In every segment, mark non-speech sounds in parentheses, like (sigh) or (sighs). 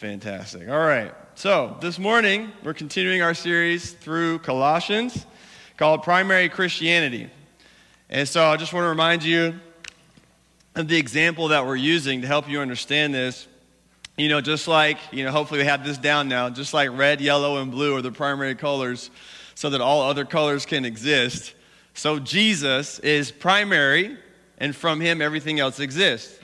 Fantastic. All right. So this morning, we're continuing our series through Colossians called Primary Christianity. And so I just want to remind you of the example that we're using to help you understand this. You know, just like, you know, hopefully we have this down now, just like red, yellow, and blue are the primary colors so that all other colors can exist. So Jesus is primary, and from him everything else exists.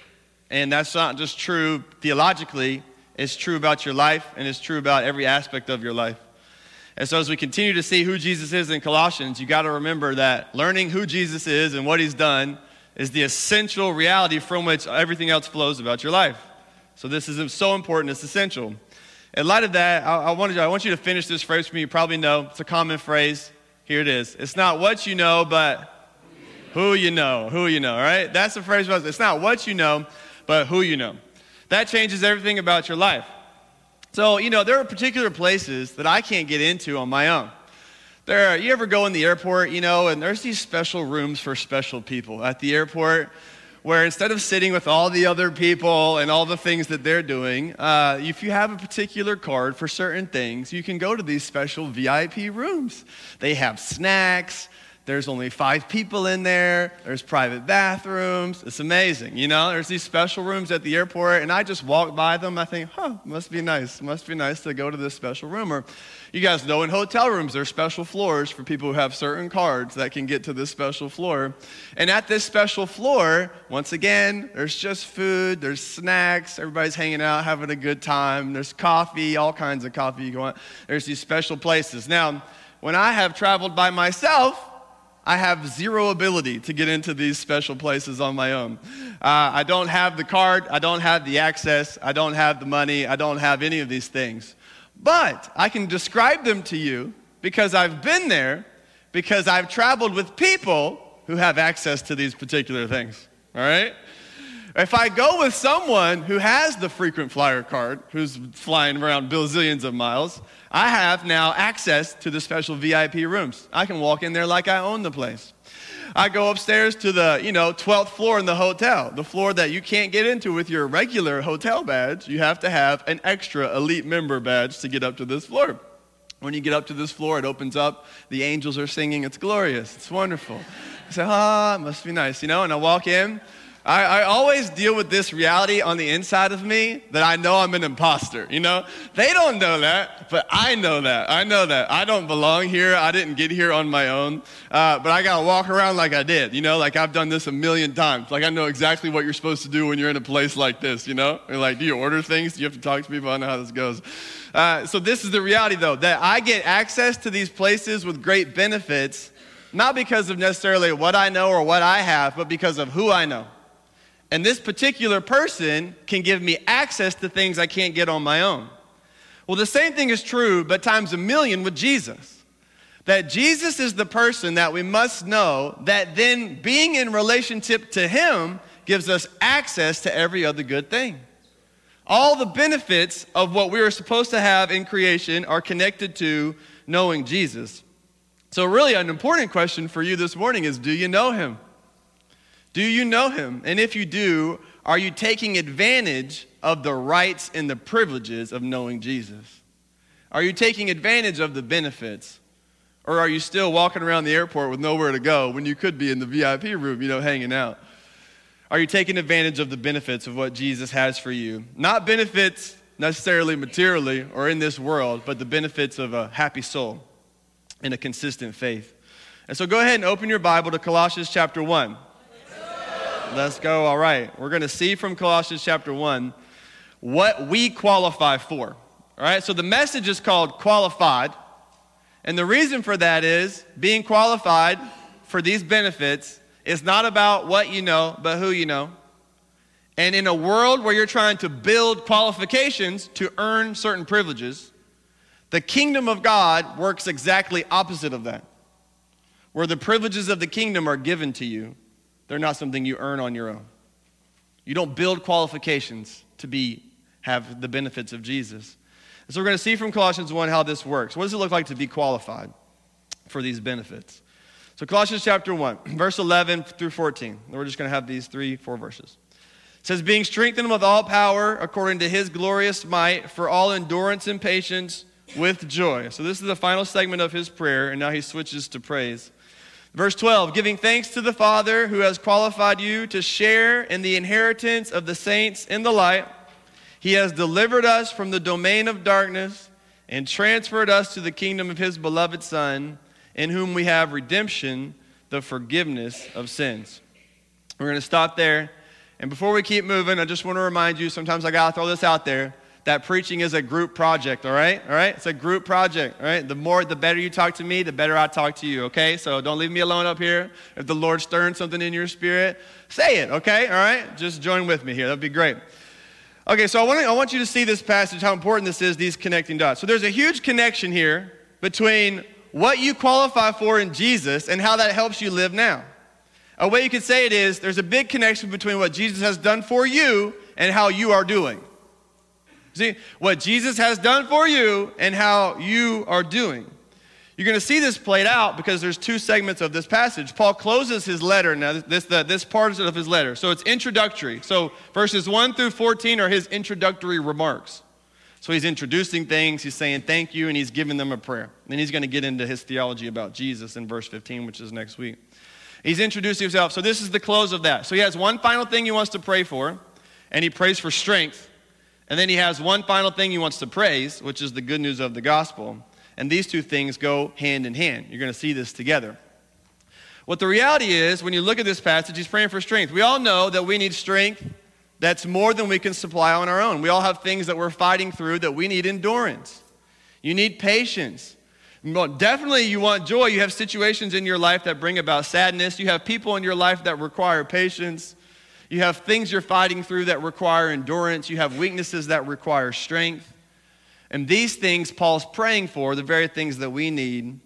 And that's not just true theologically, it's true about your life and it's true about every aspect of your life. And so, as we continue to see who Jesus is in Colossians, you got to remember that learning who Jesus is and what he's done is the essential reality from which everything else flows about your life. So, this is so important, it's essential. In light of that, I, I, wanted, I want you to finish this phrase for me. You probably know it's a common phrase. Here it is. It's not what you know, but who you know. Who you know, all right? That's the phrase. It's not what you know, but who you know. That changes everything about your life. So, you know, there are particular places that I can't get into on my own. There, are, you ever go in the airport, you know, and there's these special rooms for special people at the airport where instead of sitting with all the other people and all the things that they're doing, uh, if you have a particular card for certain things, you can go to these special VIP rooms. They have snacks, there's only five people in there. There's private bathrooms. It's amazing. You know, there's these special rooms at the airport, and I just walk by them. I think, huh, must be nice. Must be nice to go to this special room. Or you guys know in hotel rooms, there's special floors for people who have certain cards that can get to this special floor. And at this special floor, once again, there's just food, there's snacks, everybody's hanging out, having a good time. There's coffee, all kinds of coffee you want. There's these special places. Now, when I have traveled by myself, I have zero ability to get into these special places on my own. Uh, I don't have the card, I don't have the access, I don't have the money, I don't have any of these things. But I can describe them to you because I've been there, because I've traveled with people who have access to these particular things. All right? If I go with someone who has the frequent flyer card, who's flying around billions of miles, I have now access to the special VIP rooms. I can walk in there like I own the place. I go upstairs to the, you know, 12th floor in the hotel, the floor that you can't get into with your regular hotel badge. You have to have an extra elite member badge to get up to this floor. When you get up to this floor, it opens up. The angels are singing. It's glorious. It's wonderful. I say, ah, it must be nice, you know? And I walk in, I, I, always deal with this reality on the inside of me that I know I'm an imposter. You know, they don't know that, but I know that. I know that I don't belong here. I didn't get here on my own, uh, but I gotta walk around like I did. You know, like I've done this a million times. Like I know exactly what you're supposed to do when you're in a place like this. You know, or like do you order things? Do you have to talk to people? I know how this goes. Uh, so this is the reality, though, that I get access to these places with great benefits, not because of necessarily what I know or what I have, but because of who I know. And this particular person can give me access to things I can't get on my own. Well, the same thing is true, but times a million with Jesus. That Jesus is the person that we must know, that then being in relationship to Him gives us access to every other good thing. All the benefits of what we are supposed to have in creation are connected to knowing Jesus. So, really, an important question for you this morning is do you know Him? Do you know him? And if you do, are you taking advantage of the rights and the privileges of knowing Jesus? Are you taking advantage of the benefits? Or are you still walking around the airport with nowhere to go when you could be in the VIP room, you know, hanging out? Are you taking advantage of the benefits of what Jesus has for you? Not benefits necessarily materially or in this world, but the benefits of a happy soul and a consistent faith. And so go ahead and open your Bible to Colossians chapter 1. Let's go. All right. We're going to see from Colossians chapter 1 what we qualify for. All right. So the message is called qualified. And the reason for that is being qualified for these benefits is not about what you know, but who you know. And in a world where you're trying to build qualifications to earn certain privileges, the kingdom of God works exactly opposite of that. Where the privileges of the kingdom are given to you they're not something you earn on your own. You don't build qualifications to be, have the benefits of Jesus. And so we're going to see from Colossians 1 how this works. What does it look like to be qualified for these benefits? So, Colossians chapter 1, (clears throat) verse 11 through 14. We're just going to have these three, four verses. It says, being strengthened with all power according to his glorious might for all endurance and patience with joy. So this is the final segment of his prayer, and now he switches to praise. Verse 12, giving thanks to the Father who has qualified you to share in the inheritance of the saints in the light. He has delivered us from the domain of darkness and transferred us to the kingdom of his beloved Son, in whom we have redemption, the forgiveness of sins. We're going to stop there. And before we keep moving, I just want to remind you sometimes I got to throw this out there that preaching is a group project, all right? All right? It's a group project, all right? The more, the better you talk to me, the better I talk to you, okay? So don't leave me alone up here. If the Lord's stirring something in your spirit, say it, okay? All right? Just join with me here. That'd be great. Okay, so I want, to, I want you to see this passage, how important this is, these connecting dots. So there's a huge connection here between what you qualify for in Jesus and how that helps you live now. A way you could say it is there's a big connection between what Jesus has done for you and how you are doing. See, what Jesus has done for you and how you are doing. You're going to see this played out because there's two segments of this passage. Paul closes his letter. Now, this, the, this part of his letter. So it's introductory. So verses 1 through 14 are his introductory remarks. So he's introducing things, he's saying thank you, and he's giving them a prayer. Then he's going to get into his theology about Jesus in verse 15, which is next week. He's introducing himself. So this is the close of that. So he has one final thing he wants to pray for, and he prays for strength and then he has one final thing he wants to praise, which is the good news of the gospel. And these two things go hand in hand. You're going to see this together. What the reality is, when you look at this passage, he's praying for strength. We all know that we need strength that's more than we can supply on our own. We all have things that we're fighting through that we need endurance. You need patience. Definitely, you want joy. You have situations in your life that bring about sadness. You have people in your life that require patience. You have things you're fighting through that require endurance. You have weaknesses that require strength. And these things Paul's praying for, the very things that we need.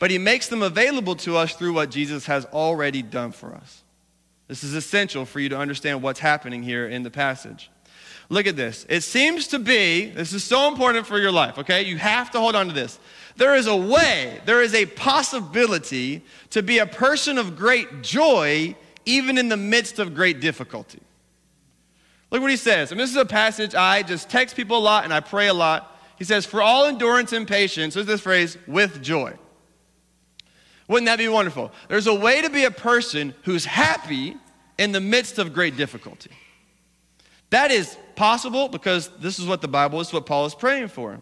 But he makes them available to us through what Jesus has already done for us. This is essential for you to understand what's happening here in the passage. Look at this. It seems to be, this is so important for your life, okay? You have to hold on to this. There is a way, there is a possibility to be a person of great joy even in the midst of great difficulty. Look what he says. And this is a passage I just text people a lot and I pray a lot. He says, For all endurance and patience, there's this phrase, with joy. Wouldn't that be wonderful? There's a way to be a person who's happy in the midst of great difficulty. That is possible because this is what the Bible is, what Paul is praying for.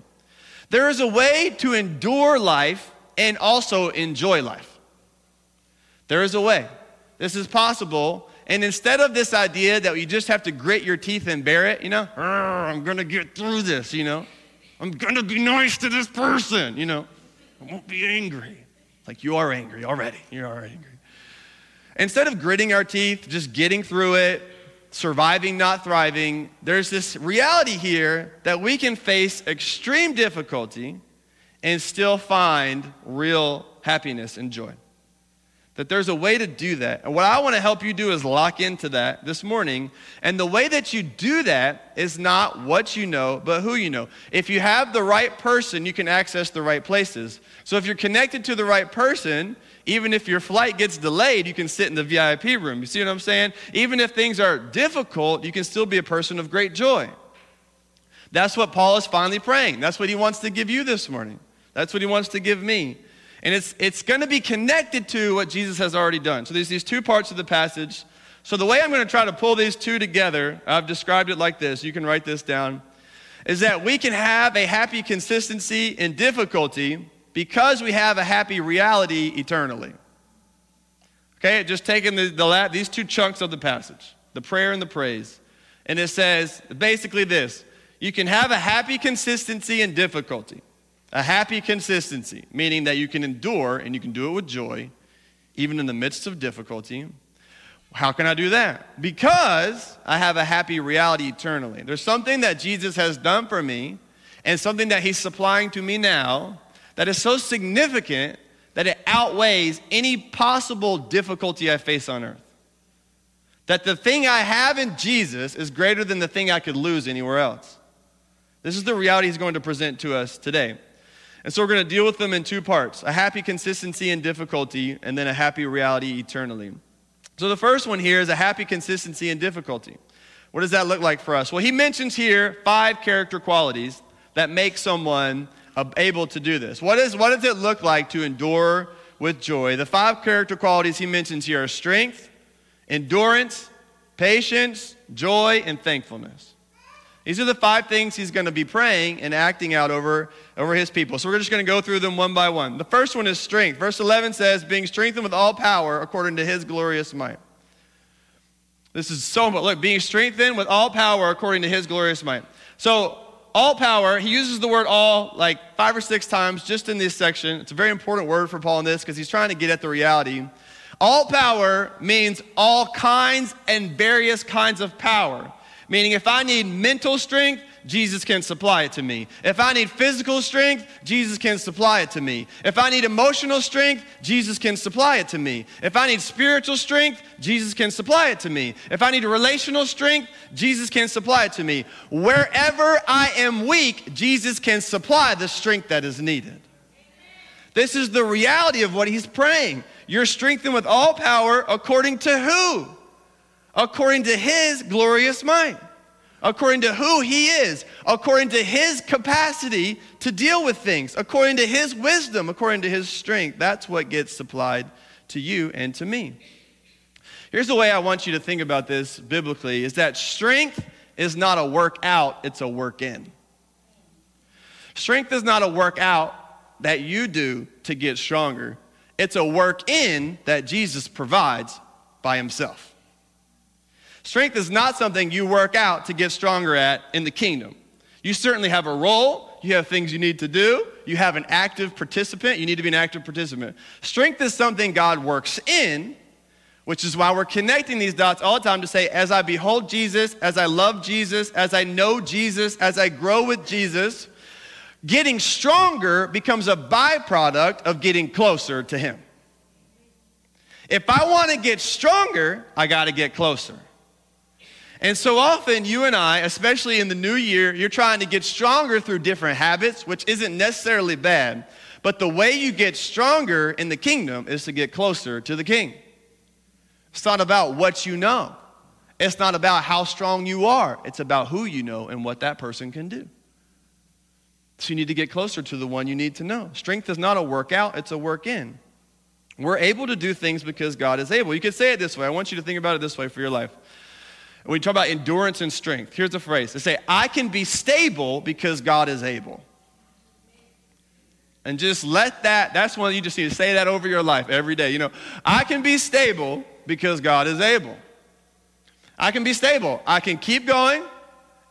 There is a way to endure life and also enjoy life. There is a way. This is possible. And instead of this idea that you just have to grit your teeth and bear it, you know, I'm going to get through this, you know, I'm going to be nice to this person, you know, I won't be angry. Like you are angry already. You are angry. Instead of gritting our teeth, just getting through it, surviving, not thriving, there's this reality here that we can face extreme difficulty and still find real happiness and joy that there's a way to do that. And what I want to help you do is lock into that this morning. And the way that you do that is not what you know, but who you know. If you have the right person, you can access the right places. So if you're connected to the right person, even if your flight gets delayed, you can sit in the VIP room. You see what I'm saying? Even if things are difficult, you can still be a person of great joy. That's what Paul is finally praying. That's what he wants to give you this morning. That's what he wants to give me. And it's, it's going to be connected to what Jesus has already done. So there's these two parts of the passage. So the way I'm going to try to pull these two together, I've described it like this. You can write this down. Is that we can have a happy consistency in difficulty because we have a happy reality eternally. Okay, just taking the, the, these two chunks of the passage, the prayer and the praise. And it says basically this you can have a happy consistency in difficulty. A happy consistency, meaning that you can endure and you can do it with joy, even in the midst of difficulty. How can I do that? Because I have a happy reality eternally. There's something that Jesus has done for me and something that he's supplying to me now that is so significant that it outweighs any possible difficulty I face on earth. That the thing I have in Jesus is greater than the thing I could lose anywhere else. This is the reality he's going to present to us today. And so we're going to deal with them in two parts a happy consistency and difficulty, and then a happy reality eternally. So the first one here is a happy consistency and difficulty. What does that look like for us? Well, he mentions here five character qualities that make someone able to do this. What, is, what does it look like to endure with joy? The five character qualities he mentions here are strength, endurance, patience, joy, and thankfulness. These are the five things he's going to be praying and acting out over, over his people. So we're just going to go through them one by one. The first one is strength. Verse 11 says, being strengthened with all power according to his glorious might. This is so much. Look, being strengthened with all power according to his glorious might. So, all power, he uses the word all like five or six times just in this section. It's a very important word for Paul in this because he's trying to get at the reality. All power means all kinds and various kinds of power. Meaning, if I need mental strength, Jesus can supply it to me. If I need physical strength, Jesus can supply it to me. If I need emotional strength, Jesus can supply it to me. If I need spiritual strength, Jesus can supply it to me. If I need relational strength, Jesus can supply it to me. Wherever I am weak, Jesus can supply the strength that is needed. This is the reality of what he's praying. You're strengthened with all power according to who? According to his glorious might according to who He is, according to His capacity to deal with things, according to His wisdom, according to His strength. That's what gets supplied to you and to me. Here's the way I want you to think about this biblically is that strength is not a work out, it's a work in. Strength is not a work out that you do to get stronger. It's a work in that Jesus provides by himself. Strength is not something you work out to get stronger at in the kingdom. You certainly have a role, you have things you need to do, you have an active participant, you need to be an active participant. Strength is something God works in, which is why we're connecting these dots all the time to say, as I behold Jesus, as I love Jesus, as I know Jesus, as I grow with Jesus, getting stronger becomes a byproduct of getting closer to Him. If I want to get stronger, I got to get closer. And so often, you and I, especially in the new year, you're trying to get stronger through different habits, which isn't necessarily bad. But the way you get stronger in the kingdom is to get closer to the king. It's not about what you know, it's not about how strong you are. It's about who you know and what that person can do. So you need to get closer to the one you need to know. Strength is not a workout, it's a work in. We're able to do things because God is able. You could say it this way. I want you to think about it this way for your life. When we talk about endurance and strength, here's the phrase. They say, I can be stable because God is able. And just let that, that's one you just need to say that over your life every day. You know, I can be stable because God is able. I can be stable. I can keep going.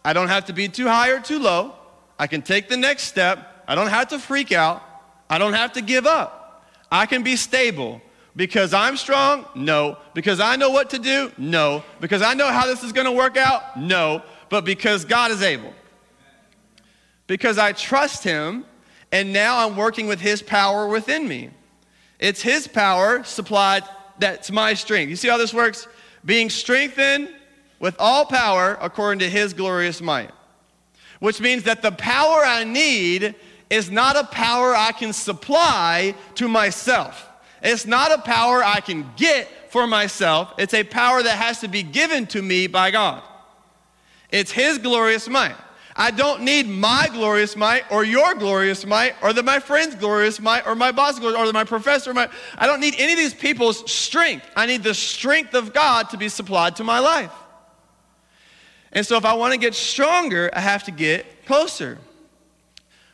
I don't have to be too high or too low. I can take the next step. I don't have to freak out. I don't have to give up. I can be stable because I'm strong? No. Because I know what to do? No. Because I know how this is going to work out? No. But because God is able. Because I trust Him, and now I'm working with His power within me. It's His power supplied that's my strength. You see how this works? Being strengthened with all power according to His glorious might. Which means that the power I need is not a power I can supply to myself. It's not a power I can get for myself, it's a power that has to be given to me by God. It's His glorious might. I don't need my glorious might or your glorious might or the, my friend's glorious might or my boss glorious or my professor might. I don't need any of these people's strength. I need the strength of God to be supplied to my life. And so if I want to get stronger, I have to get closer.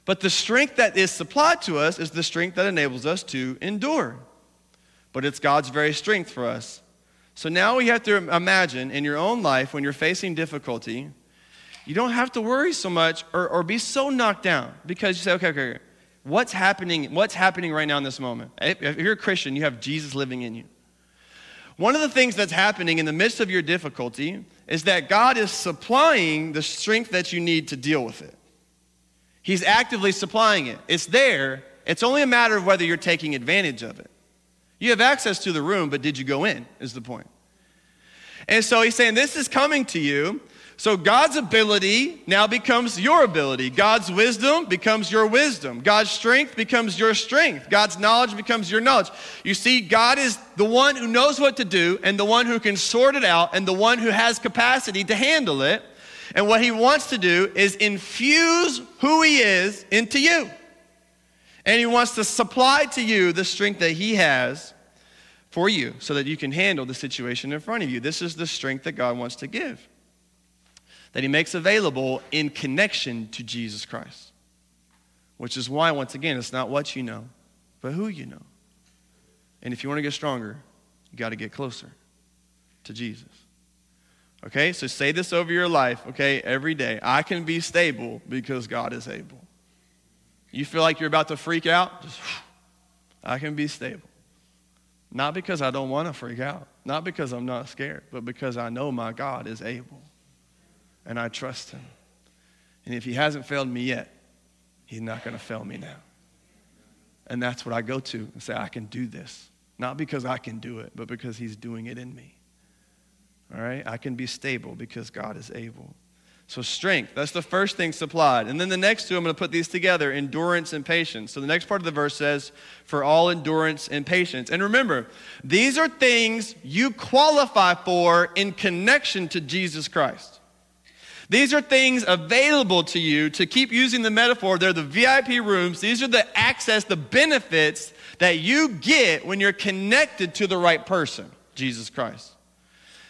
But the strength that is supplied to us is the strength that enables us to endure but it's God's very strength for us. So now we have to imagine in your own life when you're facing difficulty, you don't have to worry so much or, or be so knocked down because you say, okay, okay, what's happening? What's happening right now in this moment? If you're a Christian, you have Jesus living in you. One of the things that's happening in the midst of your difficulty is that God is supplying the strength that you need to deal with it. He's actively supplying it. It's there. It's only a matter of whether you're taking advantage of it. You have access to the room, but did you go in? Is the point. And so he's saying, This is coming to you So God's ability now becomes your ability. God's wisdom becomes your wisdom. God's strength becomes your strength. God's knowledge becomes your knowledge. You see, God is the one who knows what to do and the one who can sort it out and the one who has capacity to handle it. And what he wants to do is infuse who he is into you. And he wants to supply to you the strength that he has for you so that you can handle the situation in front of you. This is the strength that God wants to give that he makes available in connection to Jesus Christ. Which is why, once again, it's not what you know, but who you know. And if you want to get stronger, you got to get closer to Jesus. Okay, so say this over your life, okay, every day. I can be stable because God is able. You feel like you're about to freak out? Just, (sighs) I can be stable. Not because I don't want to freak out, not because I'm not scared, but because I know my God is able and I trust him. And if he hasn't failed me yet, he's not going to fail me now. And that's what I go to and say, I can do this. Not because I can do it, but because he's doing it in me. All right? I can be stable because God is able. So, strength, that's the first thing supplied. And then the next two, I'm going to put these together endurance and patience. So, the next part of the verse says, for all endurance and patience. And remember, these are things you qualify for in connection to Jesus Christ. These are things available to you to keep using the metaphor. They're the VIP rooms. These are the access, the benefits that you get when you're connected to the right person, Jesus Christ.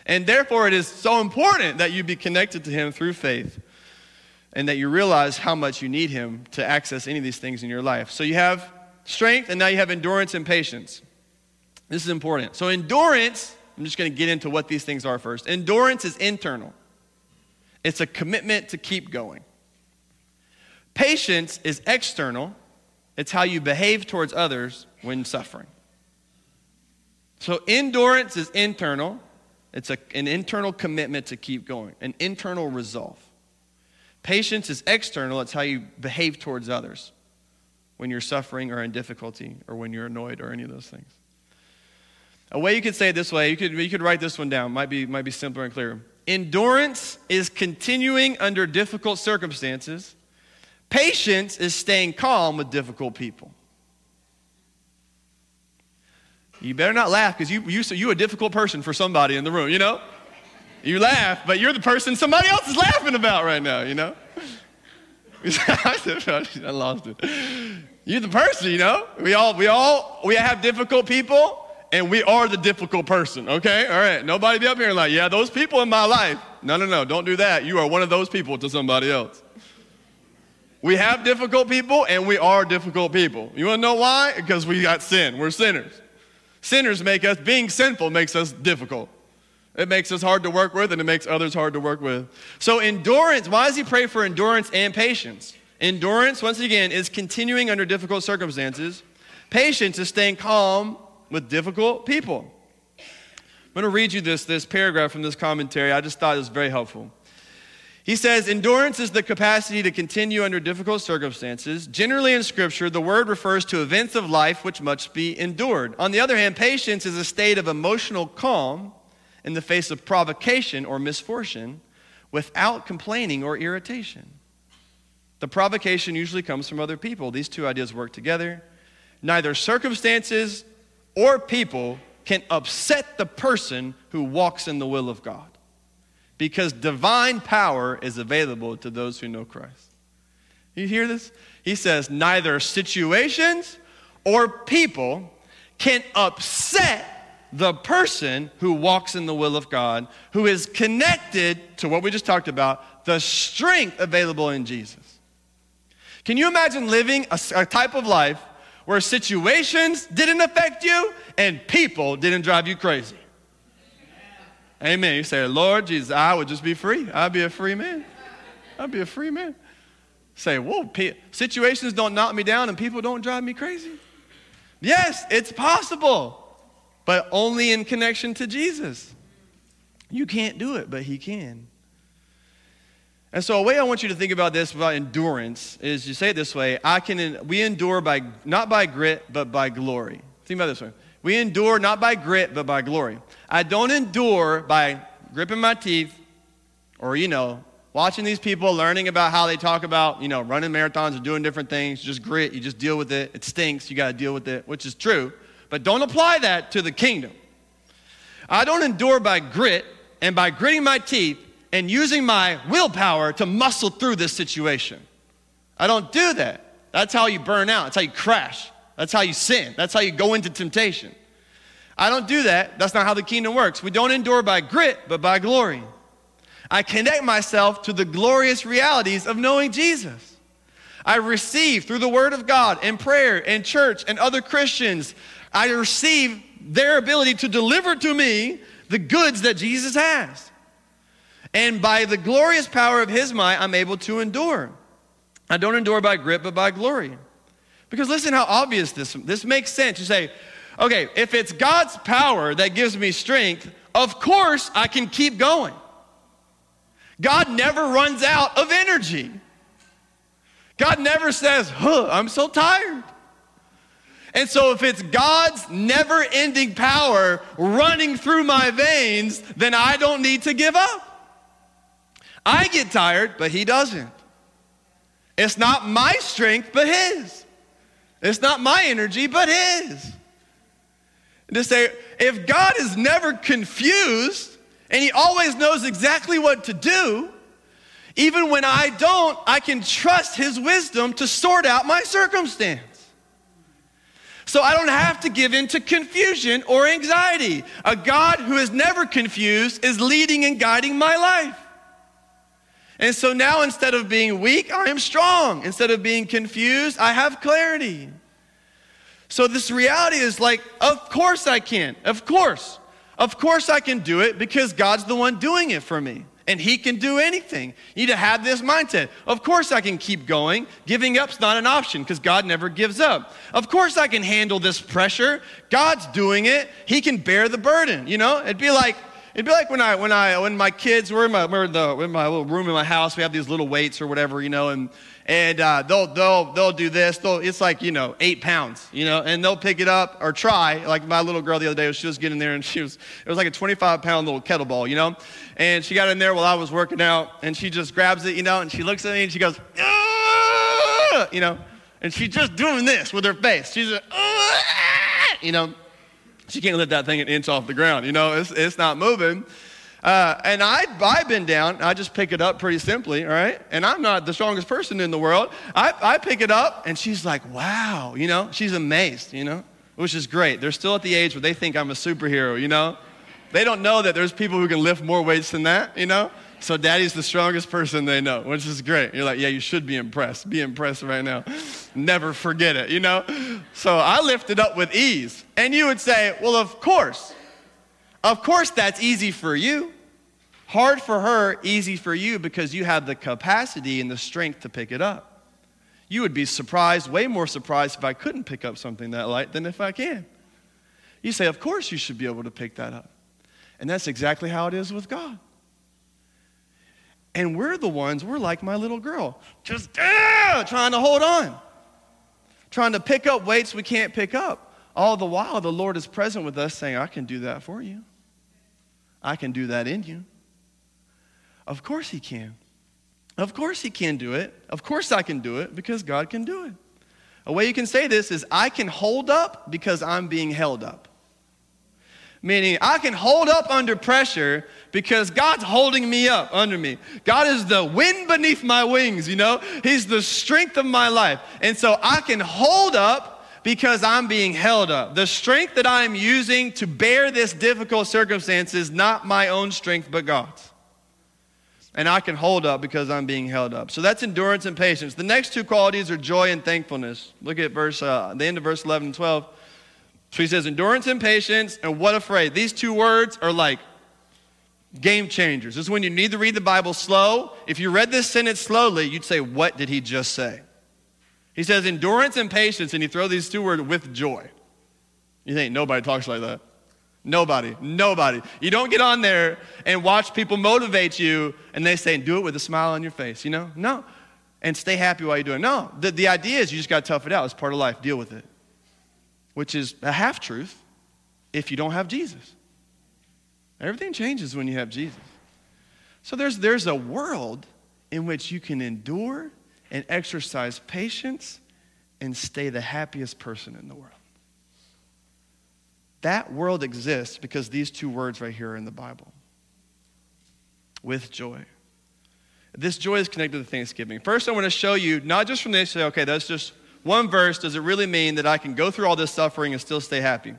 And therefore, it is so important that you be connected to Him through faith and that you realize how much you need Him to access any of these things in your life. So you have strength, and now you have endurance and patience. This is important. So, endurance, I'm just going to get into what these things are first. Endurance is internal. It's a commitment to keep going. Patience is external, it's how you behave towards others when suffering. So, endurance is internal, it's a, an internal commitment to keep going, an internal resolve. Patience is external, it's how you behave towards others when you're suffering or in difficulty or when you're annoyed or any of those things. A way you could say it this way, you could, you could write this one down, might be, might be simpler and clearer. Endurance is continuing under difficult circumstances. Patience is staying calm with difficult people. You better not laugh because you, you, you a difficult person for somebody in the room, you know? You laugh, but you're the person somebody else is laughing about right now, you know? (laughs) (laughs) I lost it. You're the person, you know? We all, we all, we have difficult people and we are the difficult person, okay? All right, nobody be up here and like, yeah, those people in my life. No, no, no, don't do that. You are one of those people to somebody else. We have difficult people and we are difficult people. You wanna know why? Because we got sin. We're sinners. Sinners make us, being sinful makes us difficult. It makes us hard to work with and it makes others hard to work with. So, endurance, why does he pray for endurance and patience? Endurance, once again, is continuing under difficult circumstances. Patience is staying calm with difficult people. I'm going to read you this, this paragraph from this commentary. I just thought it was very helpful. He says, Endurance is the capacity to continue under difficult circumstances. Generally, in Scripture, the word refers to events of life which must be endured. On the other hand, patience is a state of emotional calm in the face of provocation or misfortune without complaining or irritation. The provocation usually comes from other people. These two ideas work together. Neither circumstances or people can upset the person who walks in the will of God because divine power is available to those who know Christ. You hear this? He says, neither situations or people can upset the person who walks in the will of God, who is connected to what we just talked about, the strength available in Jesus. Can you imagine living a, a type of life where situations didn't affect you and people didn't drive you crazy. Amen. You say, Lord Jesus, I would just be free. I'd be a free man. I'd be a free man. Say, whoa, situations don't knock me down and people don't drive me crazy. Yes, it's possible, but only in connection to Jesus. You can't do it, but He can. And so, a way I want you to think about this about endurance is you say it this way I can, we endure by, not by grit, but by glory. Think about this way. We endure not by grit, but by glory. I don't endure by gripping my teeth or, you know, watching these people, learning about how they talk about, you know, running marathons or doing different things, just grit, you just deal with it. It stinks, you got to deal with it, which is true. But don't apply that to the kingdom. I don't endure by grit and by gritting my teeth and using my willpower to muscle through this situation. I don't do that. That's how you burn out. That's how you crash. That's how you sin. That's how you go into temptation. I don't do that. That's not how the kingdom works. We don't endure by grit, but by glory. I connect myself to the glorious realities of knowing Jesus. I receive through the Word of God and prayer and church and other Christians, I receive their ability to deliver to me the goods that Jesus has. And by the glorious power of His might, I'm able to endure. I don't endure by grit, but by glory. Because listen how obvious this this makes sense. You say, okay, if it's God's power that gives me strength, of course I can keep going. God never runs out of energy. God never says, huh, I'm so tired. And so, if it's God's never ending power running through my veins, then I don't need to give up. I get tired, but He doesn't. It's not my strength, but His. It's not my energy, but His. And to say, if God is never confused, and he always knows exactly what to do. Even when I don't, I can trust his wisdom to sort out my circumstance. So I don't have to give in to confusion or anxiety. A God who is never confused is leading and guiding my life. And so now instead of being weak, I am strong. Instead of being confused, I have clarity. So this reality is like, of course I can. Of course. Of course I can do it because God's the one doing it for me. And he can do anything. You need to have this mindset. Of course I can keep going. Giving up's not an option because God never gives up. Of course I can handle this pressure. God's doing it. He can bear the burden. You know, it'd be like It'd be like when I when I when my kids were in my were in, the, in my little room in my house. We have these little weights or whatever, you know, and and uh, they'll they'll they'll do this. They'll, it's like you know eight pounds, you know, and they'll pick it up or try. Like my little girl the other day, she was getting there and she was it was like a 25 pound little kettlebell, you know, and she got in there while I was working out, and she just grabs it, you know, and she looks at me and she goes, Aah! you know, and she's just doing this with her face. She's just, you know. She can't lift that thing an inch off the ground. You know, it's, it's not moving. Uh, and I, I've been down. I just pick it up pretty simply, all right? And I'm not the strongest person in the world. I, I pick it up, and she's like, wow, you know? She's amazed, you know? Which is great. They're still at the age where they think I'm a superhero, you know? They don't know that there's people who can lift more weights than that, you know? So daddy's the strongest person they know, which is great. You're like, yeah, you should be impressed. Be impressed right now. Never forget it, you know? So I lift it up with ease. And you would say, well, of course. Of course that's easy for you. Hard for her, easy for you because you have the capacity and the strength to pick it up. You would be surprised, way more surprised if I couldn't pick up something that light than if I can. You say, of course you should be able to pick that up. And that's exactly how it is with God. And we're the ones, we're like my little girl, just uh, trying to hold on, trying to pick up weights we can't pick up. All the while, the Lord is present with us saying, I can do that for you. I can do that in you. Of course, He can. Of course, He can do it. Of course, I can do it because God can do it. A way you can say this is, I can hold up because I'm being held up. Meaning, I can hold up under pressure because God's holding me up under me. God is the wind beneath my wings, you know? He's the strength of my life. And so I can hold up because I'm being held up. The strength that I'm using to bear this difficult circumstance is not my own strength, but God's. And I can hold up because I'm being held up. So that's endurance and patience. The next two qualities are joy and thankfulness. Look at verse, uh, the end of verse 11 and 12. So he says endurance and patience, and what afraid. These two words are like game changers. This is when you need to read the Bible slow. If you read this sentence slowly, you'd say, What did he just say? He says endurance and patience, and he throws these two words with joy. You think nobody talks like that? Nobody, nobody. You don't get on there and watch people motivate you and they say, do it with a smile on your face, you know? No. And stay happy while you do it. No. The, the idea is you just got to tough it out. It's part of life. Deal with it which is a half truth if you don't have Jesus. Everything changes when you have Jesus. So there's, there's a world in which you can endure and exercise patience and stay the happiest person in the world. That world exists because these two words right here are in the Bible with joy. This joy is connected to Thanksgiving. First, I want to show you, not just from this, say, okay, that's just one verse. Does it really mean that I can go through all this suffering and still stay happy?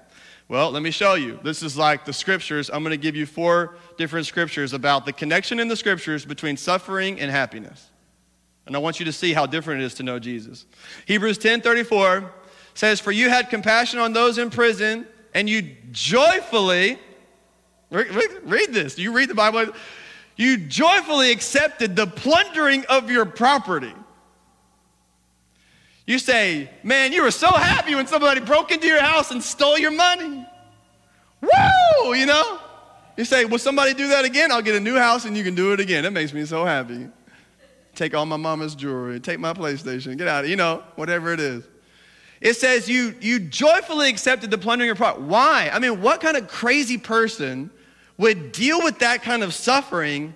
Well, let me show you. This is like the scriptures. I'm going to give you four different scriptures about the connection in the scriptures between suffering and happiness. And I want you to see how different it is to know Jesus. Hebrews 10 34 says, For you had compassion on those in prison, and you joyfully, read, read this. You read the Bible. You joyfully accepted the plundering of your property. You say, man, you were so happy when somebody broke into your house and stole your money. Woo! You know? You say, will somebody do that again? I'll get a new house and you can do it again. It makes me so happy. Take all my mama's jewelry, take my PlayStation, get out of, you know, whatever it is. It says you, you joyfully accepted the plundering of property. Why? I mean, what kind of crazy person would deal with that kind of suffering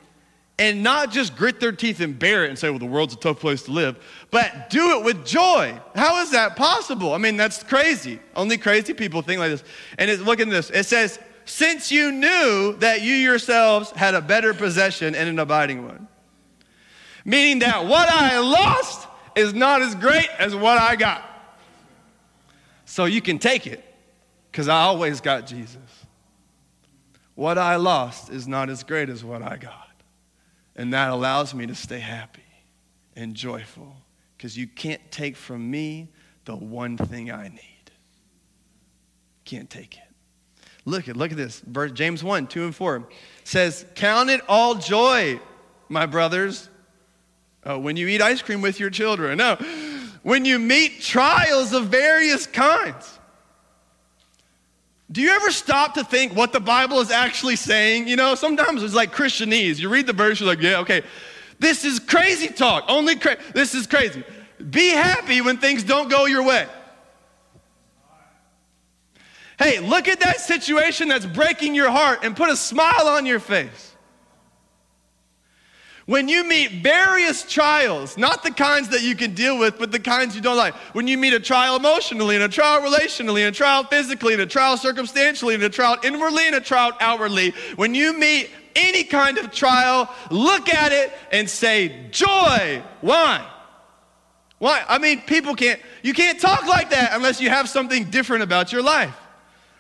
and not just grit their teeth and bear it and say, well, the world's a tough place to live, but do it with joy. How is that possible? I mean, that's crazy. Only crazy people think like this. And look at this. It says, since you knew that you yourselves had a better possession and an abiding one. Meaning that what I lost is not as great as what I got. So you can take it because I always got Jesus. What I lost is not as great as what I got. And that allows me to stay happy and joyful because you can't take from me the one thing I need. Can't take it. Look at look at this. Verse, James 1, 2 and 4 says, Count it all joy, my brothers, uh, when you eat ice cream with your children. No, when you meet trials of various kinds do you ever stop to think what the Bible is actually saying? You know, sometimes it's like Christianese. You read the verse, you're like, yeah, okay, this is crazy talk. Only cra- this is crazy. Be happy when things don't go your way. Hey, look at that situation that's breaking your heart and put a smile on your face. When you meet various trials, not the kinds that you can deal with, but the kinds you don't like. When you meet a trial emotionally, and a trial relationally, and a trial physically, and a trial circumstantially, and a trial inwardly, and a trial outwardly. When you meet any kind of trial, look at it and say, Joy. Why? Why? I mean, people can't, you can't talk like that unless you have something different about your life.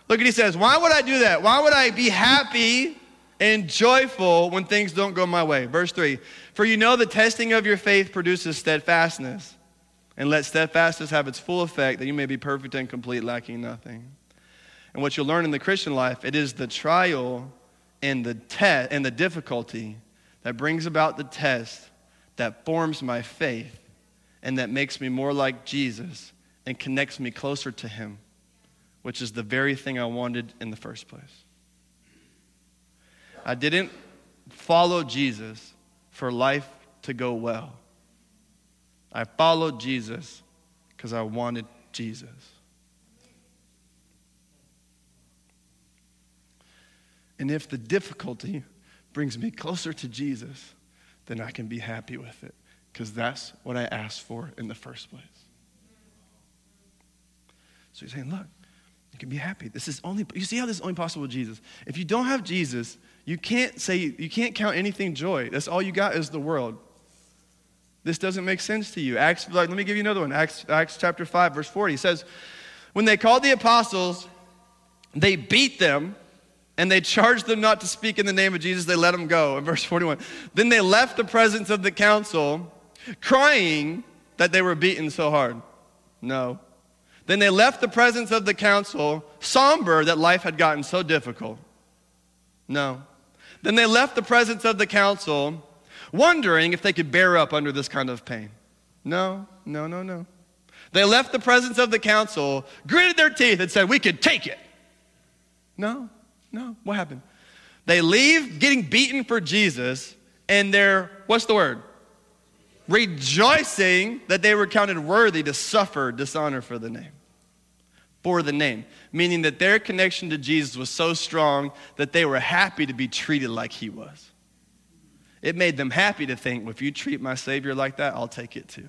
Look at he says, Why would I do that? Why would I be happy and joyful when things don't go my way. Verse 3 For you know the testing of your faith produces steadfastness, and let steadfastness have its full effect, that you may be perfect and complete, lacking nothing. And what you'll learn in the Christian life, it is the trial and the test and the difficulty that brings about the test that forms my faith and that makes me more like Jesus and connects me closer to him, which is the very thing I wanted in the first place. I didn't follow Jesus for life to go well. I followed Jesus because I wanted Jesus. And if the difficulty brings me closer to Jesus, then I can be happy with it because that's what I asked for in the first place. So he's saying, look, you can be happy. This is only, you see how this is only possible with Jesus. If you don't have Jesus, you can't say, you can't count anything joy. That's all you got is the world. This doesn't make sense to you. Acts, let me give you another one. Acts, Acts chapter 5, verse 40 says, When they called the apostles, they beat them and they charged them not to speak in the name of Jesus. They let them go. In verse 41, then they left the presence of the council, crying that they were beaten so hard. No. Then they left the presence of the council, somber that life had gotten so difficult. No. Then they left the presence of the council, wondering if they could bear up under this kind of pain. No, no, no, no. They left the presence of the council, gritted their teeth, and said, We could take it. No, no. What happened? They leave getting beaten for Jesus, and they're, what's the word? Rejoicing that they were counted worthy to suffer dishonor for the name for the name, meaning that their connection to Jesus was so strong that they were happy to be treated like he was. It made them happy to think, well, if you treat my Savior like that, I'll take it too.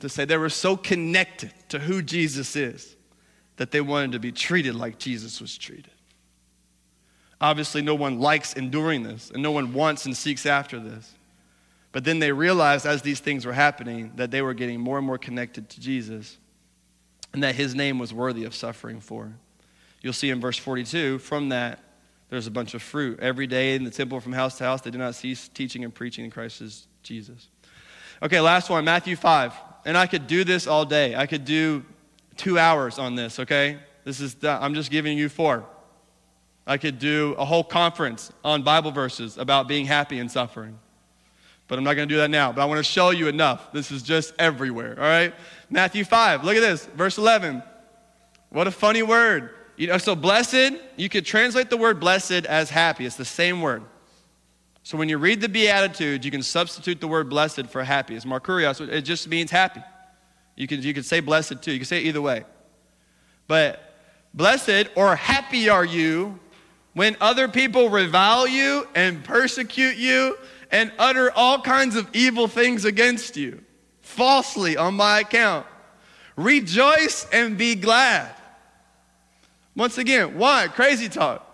To say they were so connected to who Jesus is that they wanted to be treated like Jesus was treated. Obviously, no one likes enduring this, and no one wants and seeks after this. But then they realized as these things were happening that they were getting more and more connected to Jesus and that his name was worthy of suffering for. You'll see in verse 42, from that, there's a bunch of fruit. Every day in the temple from house to house, they did not cease teaching and preaching in Christ Jesus. Okay, last one, Matthew 5. And I could do this all day. I could do two hours on this, okay? This is, I'm just giving you four. I could do a whole conference on Bible verses about being happy and suffering. But I'm not going to do that now. But I want to show you enough. This is just everywhere, all right? Matthew 5, look at this, verse 11. What a funny word. You know, so blessed, you could translate the word blessed as happy. It's the same word. So when you read the Beatitudes, you can substitute the word blessed for happy. It's Makarios. It just means happy. You could, you can say blessed too. You can say it either way. But blessed or happy are you when other people revile you and persecute you and utter all kinds of evil things against you, falsely on my account. Rejoice and be glad. Once again, why? Crazy talk.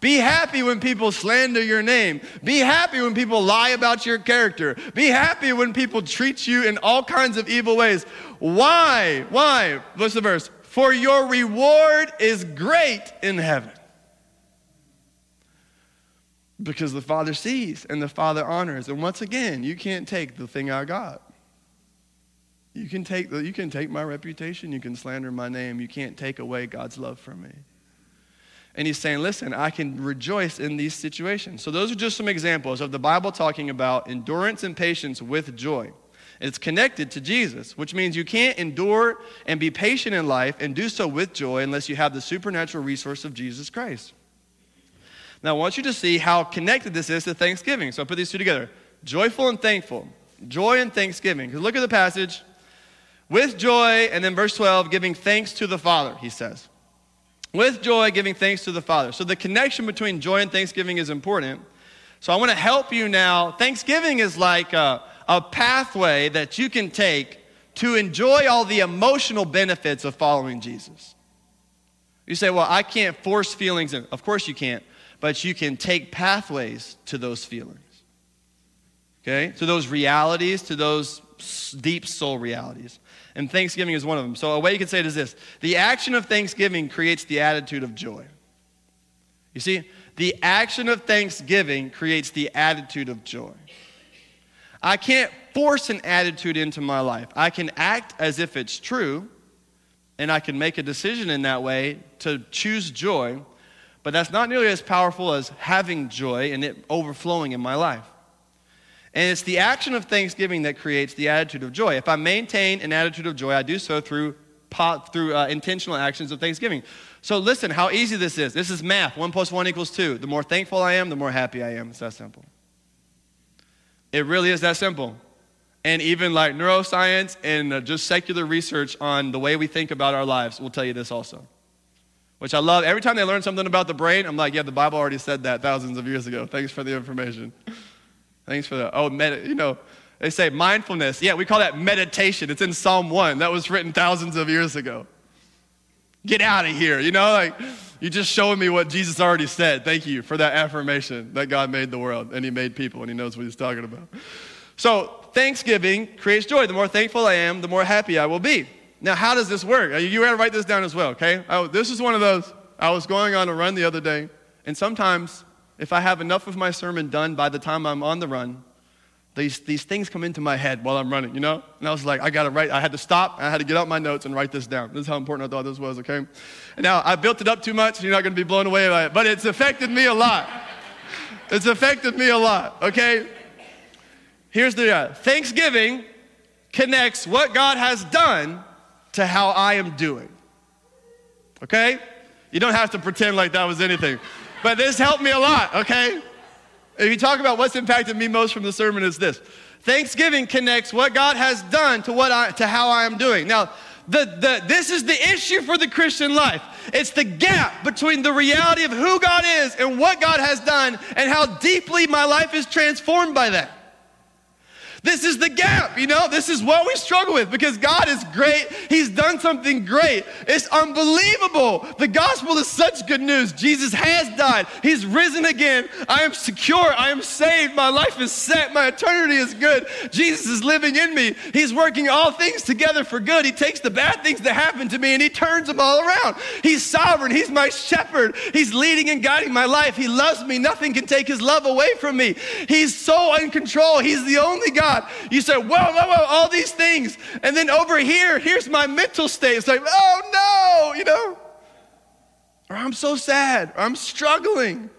Be happy when people slander your name. Be happy when people lie about your character. Be happy when people treat you in all kinds of evil ways. Why? Why? What's the verse? For your reward is great in heaven because the Father sees and the Father honors. And once again, you can't take the thing I got. You can take, the, you can take my reputation, you can slander my name, you can't take away God's love from me. And he's saying, listen, I can rejoice in these situations. So, those are just some examples of the Bible talking about endurance and patience with joy. It's connected to Jesus, which means you can't endure and be patient in life and do so with joy unless you have the supernatural resource of Jesus Christ. Now, I want you to see how connected this is to Thanksgiving. So I put these two together joyful and thankful. Joy and thanksgiving. Because look at the passage. With joy, and then verse 12, giving thanks to the Father, he says. With joy, giving thanks to the Father. So the connection between joy and thanksgiving is important. So I want to help you now. Thanksgiving is like a, a pathway that you can take to enjoy all the emotional benefits of following Jesus. You say, well, I can't force feelings. In. Of course you can't but you can take pathways to those feelings. Okay? To those realities, to those deep soul realities. And Thanksgiving is one of them. So, a way you could say it is this the action of Thanksgiving creates the attitude of joy. You see, the action of Thanksgiving creates the attitude of joy. I can't force an attitude into my life. I can act as if it's true, and I can make a decision in that way to choose joy but that's not nearly as powerful as having joy and it overflowing in my life. And it's the action of thanksgiving that creates the attitude of joy. If I maintain an attitude of joy, I do so through, through uh, intentional actions of thanksgiving. So listen how easy this is. This is math. One plus one equals two. The more thankful I am, the more happy I am. It's that simple. It really is that simple. And even like neuroscience and uh, just secular research on the way we think about our lives will tell you this also which I love. Every time they learn something about the brain, I'm like, yeah, the Bible already said that thousands of years ago. Thanks for the information. (laughs) Thanks for that. Oh, med- you know, they say mindfulness. Yeah, we call that meditation. It's in Psalm 1. That was written thousands of years ago. Get out of here. You know, like, you're just showing me what Jesus already said. Thank you for that affirmation that God made the world and He made people and He knows what He's talking about. So, Thanksgiving creates joy. The more thankful I am, the more happy I will be. Now, how does this work? You got to write this down as well, okay? I, this is one of those. I was going on a run the other day, and sometimes if I have enough of my sermon done by the time I'm on the run, these, these things come into my head while I'm running, you know? And I was like, I got to write. I had to stop. I had to get out my notes and write this down. This is how important I thought this was, okay? Now, I built it up too much. You're not to be blown away by it, but it's affected me a lot. it's affected me a lot, okay? Here's the uh, Thanksgiving connects what God has done to how I am doing. Okay? You don't have to pretend like that was anything. But this helped me a lot, okay? If you talk about what's impacted me most from the sermon is this. Thanksgiving connects what God has done to what I, to how I am doing. Now, the, the, this is the issue for the Christian life. It's the gap between the reality of who God is and what God has done and how deeply my life is transformed by that. This is the gap, you know? This is what we struggle with because God is great. He's done something great. It's unbelievable. The gospel is such good news. Jesus has died, He's risen again. I am secure. I am saved. My life is set. My eternity is good. Jesus is living in me. He's working all things together for good. He takes the bad things that happen to me and He turns them all around. He's sovereign. He's my shepherd. He's leading and guiding my life. He loves me. Nothing can take His love away from me. He's so in control. He's the only God God. You say, whoa, whoa, whoa, all these things. And then over here, here's my mental state. It's like, oh no, you know? Or I'm so sad, or I'm struggling.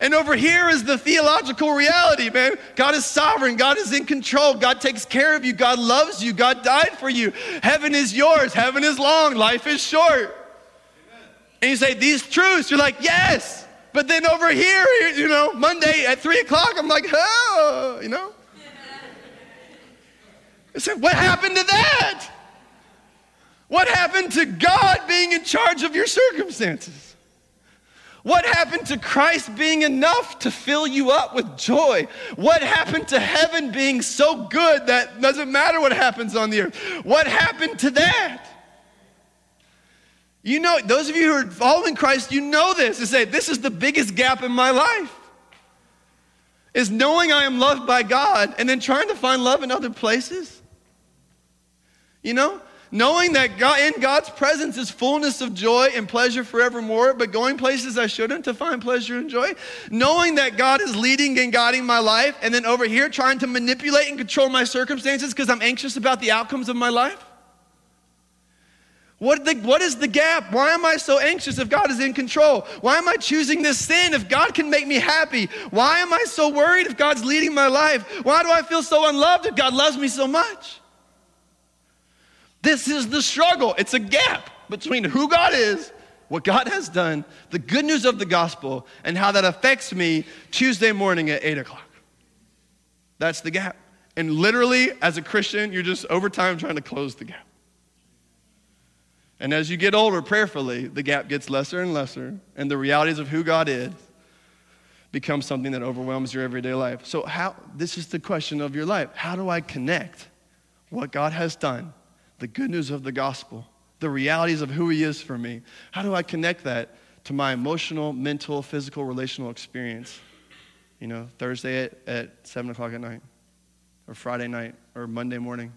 And over here is the theological reality, man. God is sovereign. God is in control. God takes care of you. God loves you. God died for you. Heaven is yours. Heaven is long. Life is short. Amen. And you say, These truths, you're like, Yes. But then over here, you know, Monday at three o'clock, I'm like, Oh, you know? I said, What happened to that? What happened to God being in charge of your circumstances? What happened to Christ being enough to fill you up with joy? What happened to heaven being so good that doesn't matter what happens on the earth? What happened to that? You know, those of you who are following Christ, you know this. To say, this is the biggest gap in my life. Is knowing I am loved by God and then trying to find love in other places. You know? Knowing that God, in God's presence is fullness of joy and pleasure forevermore, but going places I shouldn't to find pleasure and joy. Knowing that God is leading and guiding my life, and then over here trying to manipulate and control my circumstances because I'm anxious about the outcomes of my life. What, the, what is the gap? Why am I so anxious if God is in control? Why am I choosing this sin if God can make me happy? Why am I so worried if God's leading my life? Why do I feel so unloved if God loves me so much? This is the struggle. It's a gap between who God is, what God has done, the good news of the gospel, and how that affects me Tuesday morning at 8 o'clock. That's the gap. And literally, as a Christian, you're just over time trying to close the gap. And as you get older, prayerfully, the gap gets lesser and lesser, and the realities of who God is become something that overwhelms your everyday life. So, how, this is the question of your life. How do I connect what God has done the good news of the gospel, the realities of who He is for me. How do I connect that to my emotional, mental, physical, relational experience? You know, Thursday at, at 7 o'clock at night, or Friday night, or Monday morning.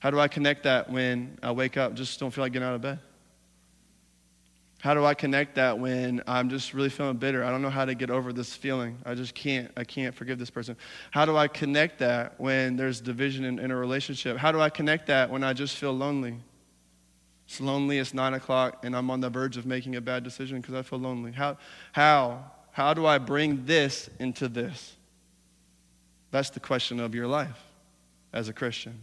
How do I connect that when I wake up, just don't feel like getting out of bed? How do I connect that when I'm just really feeling bitter? I don't know how to get over this feeling. I just can't. I can't forgive this person. How do I connect that when there's division in, in a relationship? How do I connect that when I just feel lonely? It's lonely, it's nine o'clock, and I'm on the verge of making a bad decision because I feel lonely. How, how, how do I bring this into this? That's the question of your life as a Christian.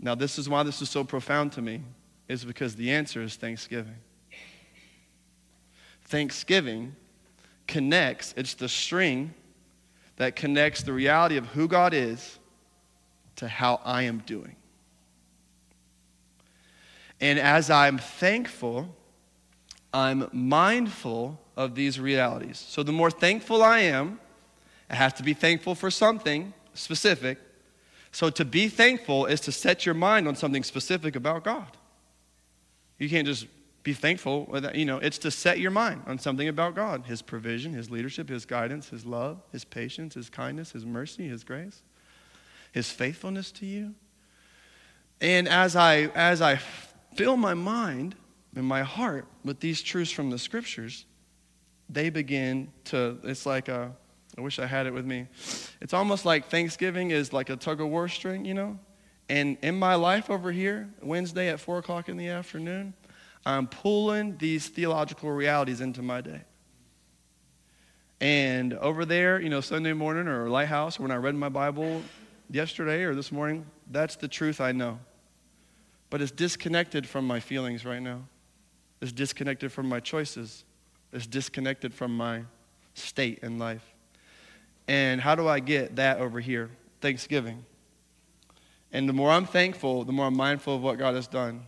Now, this is why this is so profound to me, is because the answer is thanksgiving. Thanksgiving connects, it's the string that connects the reality of who God is to how I am doing. And as I'm thankful, I'm mindful of these realities. So the more thankful I am, I have to be thankful for something specific. So to be thankful is to set your mind on something specific about God. You can't just be thankful. That, you know, it's to set your mind on something about God His provision, His leadership, His guidance, His love, His patience, His kindness, His mercy, His grace, His faithfulness to you. And as I, as I fill my mind and my heart with these truths from the scriptures, they begin to, it's like a, I wish I had it with me. It's almost like Thanksgiving is like a tug of war string, you know? And in my life over here, Wednesday at 4 o'clock in the afternoon, I'm pulling these theological realities into my day. And over there, you know, Sunday morning or Lighthouse, when I read my Bible yesterday or this morning, that's the truth I know. But it's disconnected from my feelings right now. It's disconnected from my choices. It's disconnected from my state in life. And how do I get that over here? Thanksgiving. And the more I'm thankful, the more I'm mindful of what God has done.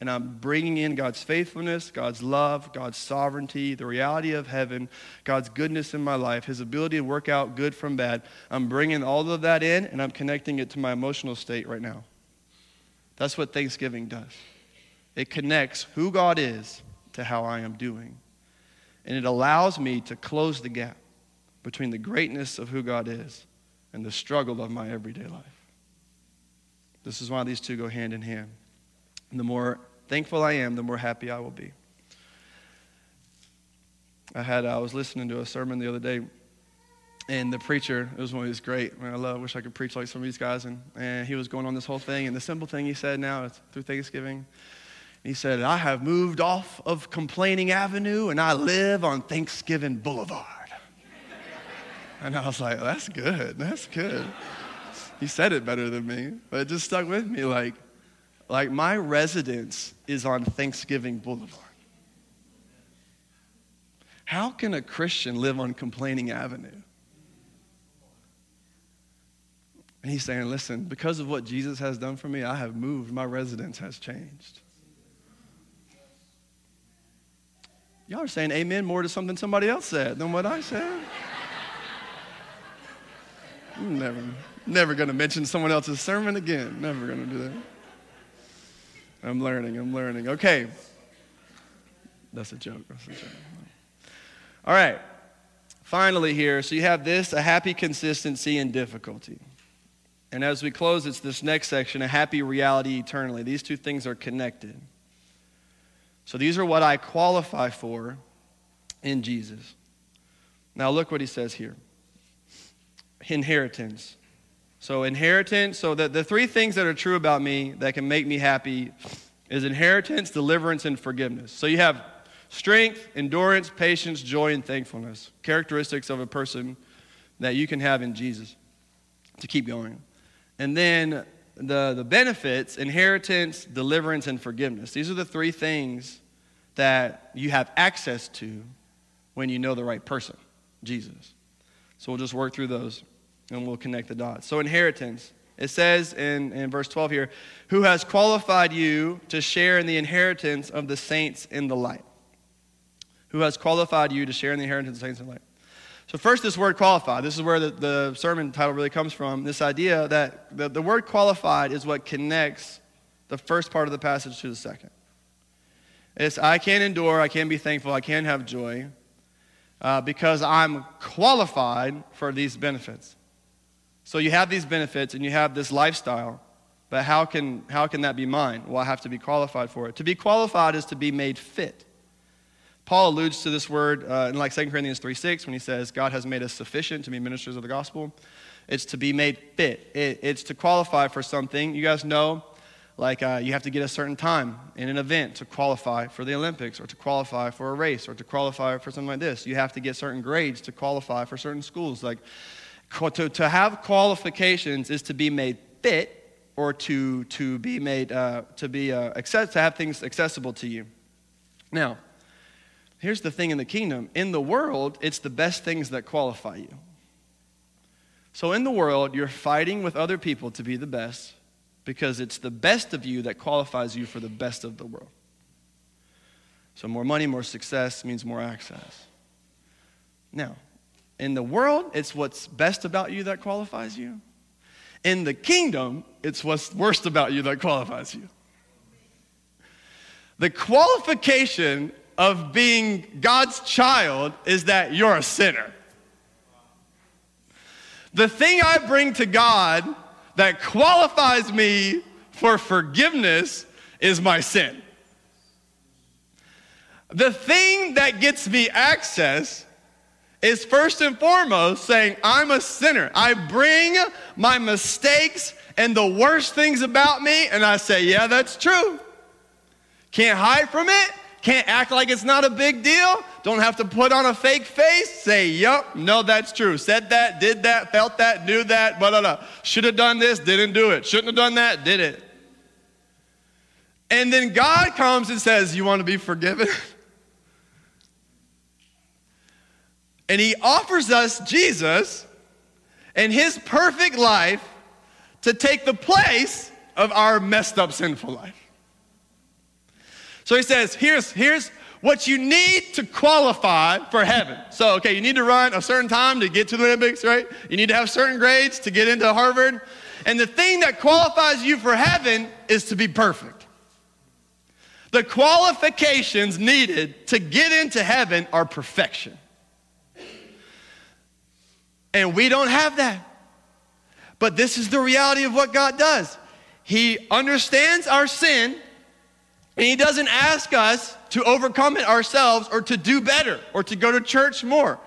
And I'm bringing in God's faithfulness, God's love, God's sovereignty, the reality of heaven, God's goodness in my life, His ability to work out good from bad. I'm bringing all of that in and I'm connecting it to my emotional state right now. That's what Thanksgiving does. It connects who God is to how I am doing. And it allows me to close the gap between the greatness of who God is and the struggle of my everyday life. This is why these two go hand in hand. And the more thankful I am, the more happy I will be. I had uh, I was listening to a sermon the other day, and the preacher, it was one of these great, man, I love, wish I could preach like some of these guys, and, and he was going on this whole thing, and the simple thing he said now through Thanksgiving, he said, I have moved off of Complaining Avenue and I live on Thanksgiving Boulevard. (laughs) and I was like, that's good, that's good. He said it better than me, but it just stuck with me like, like my residence is on Thanksgiving Boulevard. How can a Christian live on Complaining Avenue? And he's saying, listen, because of what Jesus has done for me, I have moved. My residence has changed. Y'all are saying amen more to something somebody else said than what I said. I'm (laughs) never, never going to mention someone else's sermon again. Never going to do that. I'm learning, I'm learning. Okay. That's a joke. That's a joke. All right. Finally, here, so you have this a happy consistency in difficulty. And as we close, it's this next section a happy reality eternally. These two things are connected. So these are what I qualify for in Jesus. Now, look what he says here inheritance. So, inheritance, so that the three things that are true about me that can make me happy is inheritance, deliverance, and forgiveness. So, you have strength, endurance, patience, joy, and thankfulness. Characteristics of a person that you can have in Jesus to keep going. And then the, the benefits inheritance, deliverance, and forgiveness. These are the three things that you have access to when you know the right person, Jesus. So we'll just work through those and we'll connect the dots. So, inheritance. It says in, in verse 12 here, who has qualified you to share in the inheritance of the saints in the light. Who has qualified you to share in the inheritance of the saints in the light. So, first, this word qualified. This is where the, the sermon title really comes from. This idea that the, the word qualified is what connects the first part of the passage to the second. It's I can endure, I can be thankful, I can have joy uh, because I'm qualified for these benefits. So you have these benefits and you have this lifestyle, but how can, how can that be mine? Well, I have to be qualified for it. To be qualified is to be made fit. Paul alludes to this word uh, in like 2 Corinthians 3 6 when he says, God has made us sufficient to be ministers of the gospel. It's to be made fit, it, it's to qualify for something. You guys know, like uh, you have to get a certain time in an event to qualify for the Olympics or to qualify for a race or to qualify for something like this. You have to get certain grades to qualify for certain schools. Like, to, to have qualifications is to be made fit or to, to be made, uh, to be, uh, access, to have things accessible to you. Now, Here's the thing in the kingdom in the world, it's the best things that qualify you. So in the world, you're fighting with other people to be the best because it's the best of you that qualifies you for the best of the world. So more money, more success means more access. Now, in the world, it's what's best about you that qualifies you. In the kingdom, it's what's worst about you that qualifies you. The qualification of being God's child is that you're a sinner. The thing I bring to God that qualifies me for forgiveness is my sin. The thing that gets me access is first and foremost saying, I'm a sinner. I bring my mistakes and the worst things about me, and I say, Yeah, that's true. Can't hide from it. Can't act like it's not a big deal. Don't have to put on a fake face. Say, yup, no, that's true. Said that, did that, felt that, knew that, blah, blah, blah. Should have done this, didn't do it. Shouldn't have done that, did it. And then God comes and says, You want to be forgiven? (laughs) and He offers us Jesus and His perfect life to take the place of our messed up sinful life. So he says, here's, here's what you need to qualify for heaven. So, okay, you need to run a certain time to get to the Olympics, right? You need to have certain grades to get into Harvard. And the thing that qualifies you for heaven is to be perfect. The qualifications needed to get into heaven are perfection. And we don't have that. But this is the reality of what God does. He understands our sin, and He doesn't ask us to overcome it ourselves or to do better or to go to church more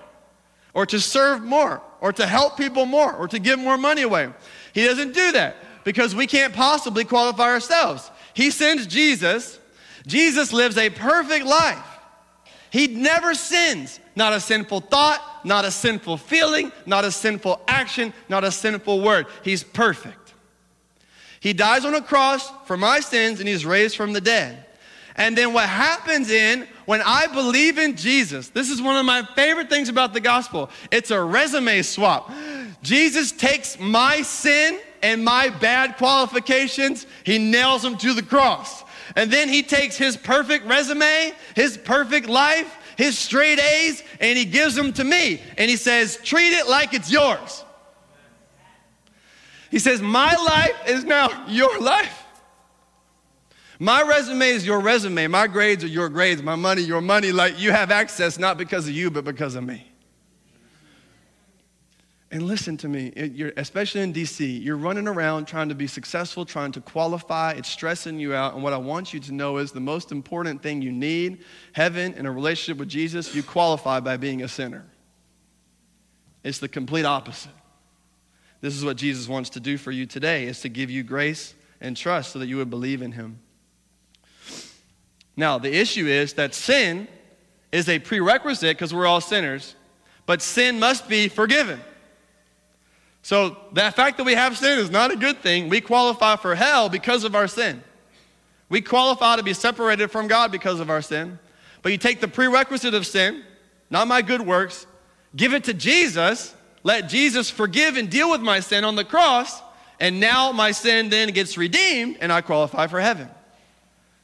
or to serve more or to help people more or to give more money away. He doesn't do that because we can't possibly qualify ourselves. He sends Jesus. Jesus lives a perfect life. He never sins. Not a sinful thought, not a sinful feeling, not a sinful action, not a sinful word. He's perfect. He dies on a cross for my sins and he's raised from the dead. And then what happens in when I believe in Jesus, this is one of my favorite things about the gospel. It's a resume swap. Jesus takes my sin and my bad qualifications, he nails them to the cross. And then he takes his perfect resume, his perfect life, his straight A's, and he gives them to me. And he says, treat it like it's yours. He says, My life is now (laughs) your life. My resume is your resume. My grades are your grades. My money, your money. Like you have access not because of you, but because of me. And listen to me, you're, especially in DC, you're running around trying to be successful, trying to qualify. It's stressing you out. And what I want you to know is the most important thing you need heaven and a relationship with Jesus, you qualify by being a sinner. It's the complete opposite. This is what Jesus wants to do for you today is to give you grace and trust so that you would believe in him. Now, the issue is that sin is a prerequisite because we're all sinners, but sin must be forgiven. So, the fact that we have sin is not a good thing. We qualify for hell because of our sin. We qualify to be separated from God because of our sin. But you take the prerequisite of sin, not my good works, give it to Jesus, let Jesus forgive and deal with my sin on the cross, and now my sin then gets redeemed and I qualify for heaven.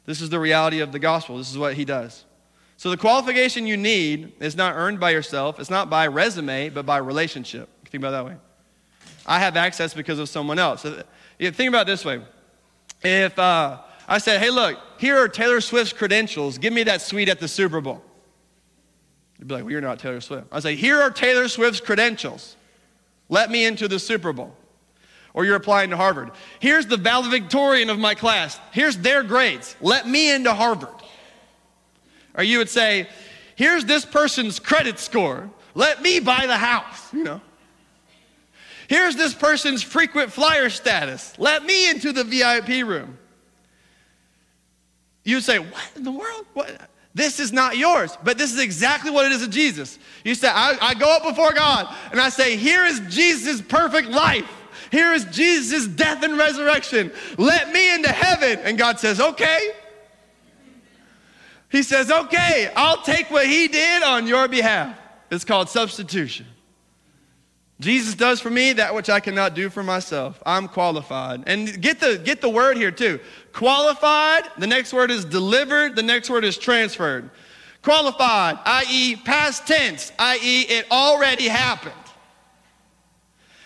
This is the reality of the gospel. This is what he does. So the qualification you need is not earned by yourself, it's not by resume, but by relationship. Think about that way. I have access because of someone else. think about this way. If uh, I said, hey, look, here are Taylor Swift's credentials, give me that suite at the Super Bowl. You'd be like, well, you're not Taylor Swift. I say, here are Taylor Swift's credentials. Let me into the Super Bowl. Or you're applying to Harvard. Here's the valedictorian of my class. Here's their grades. Let me into Harvard. Or you would say, here's this person's credit score. Let me buy the house, you know. Here's this person's frequent flyer status. Let me into the VIP room. You say, What in the world? What? This is not yours, but this is exactly what it is of Jesus. You say, I, I go up before God and I say, Here is Jesus' perfect life. Here is Jesus' death and resurrection. Let me into heaven. And God says, Okay. He says, Okay, I'll take what He did on your behalf. It's called substitution. Jesus does for me that which I cannot do for myself. I'm qualified. And get the, get the word here too. Qualified, the next word is delivered, the next word is transferred. Qualified, i.e., past tense, i.e., it already happened.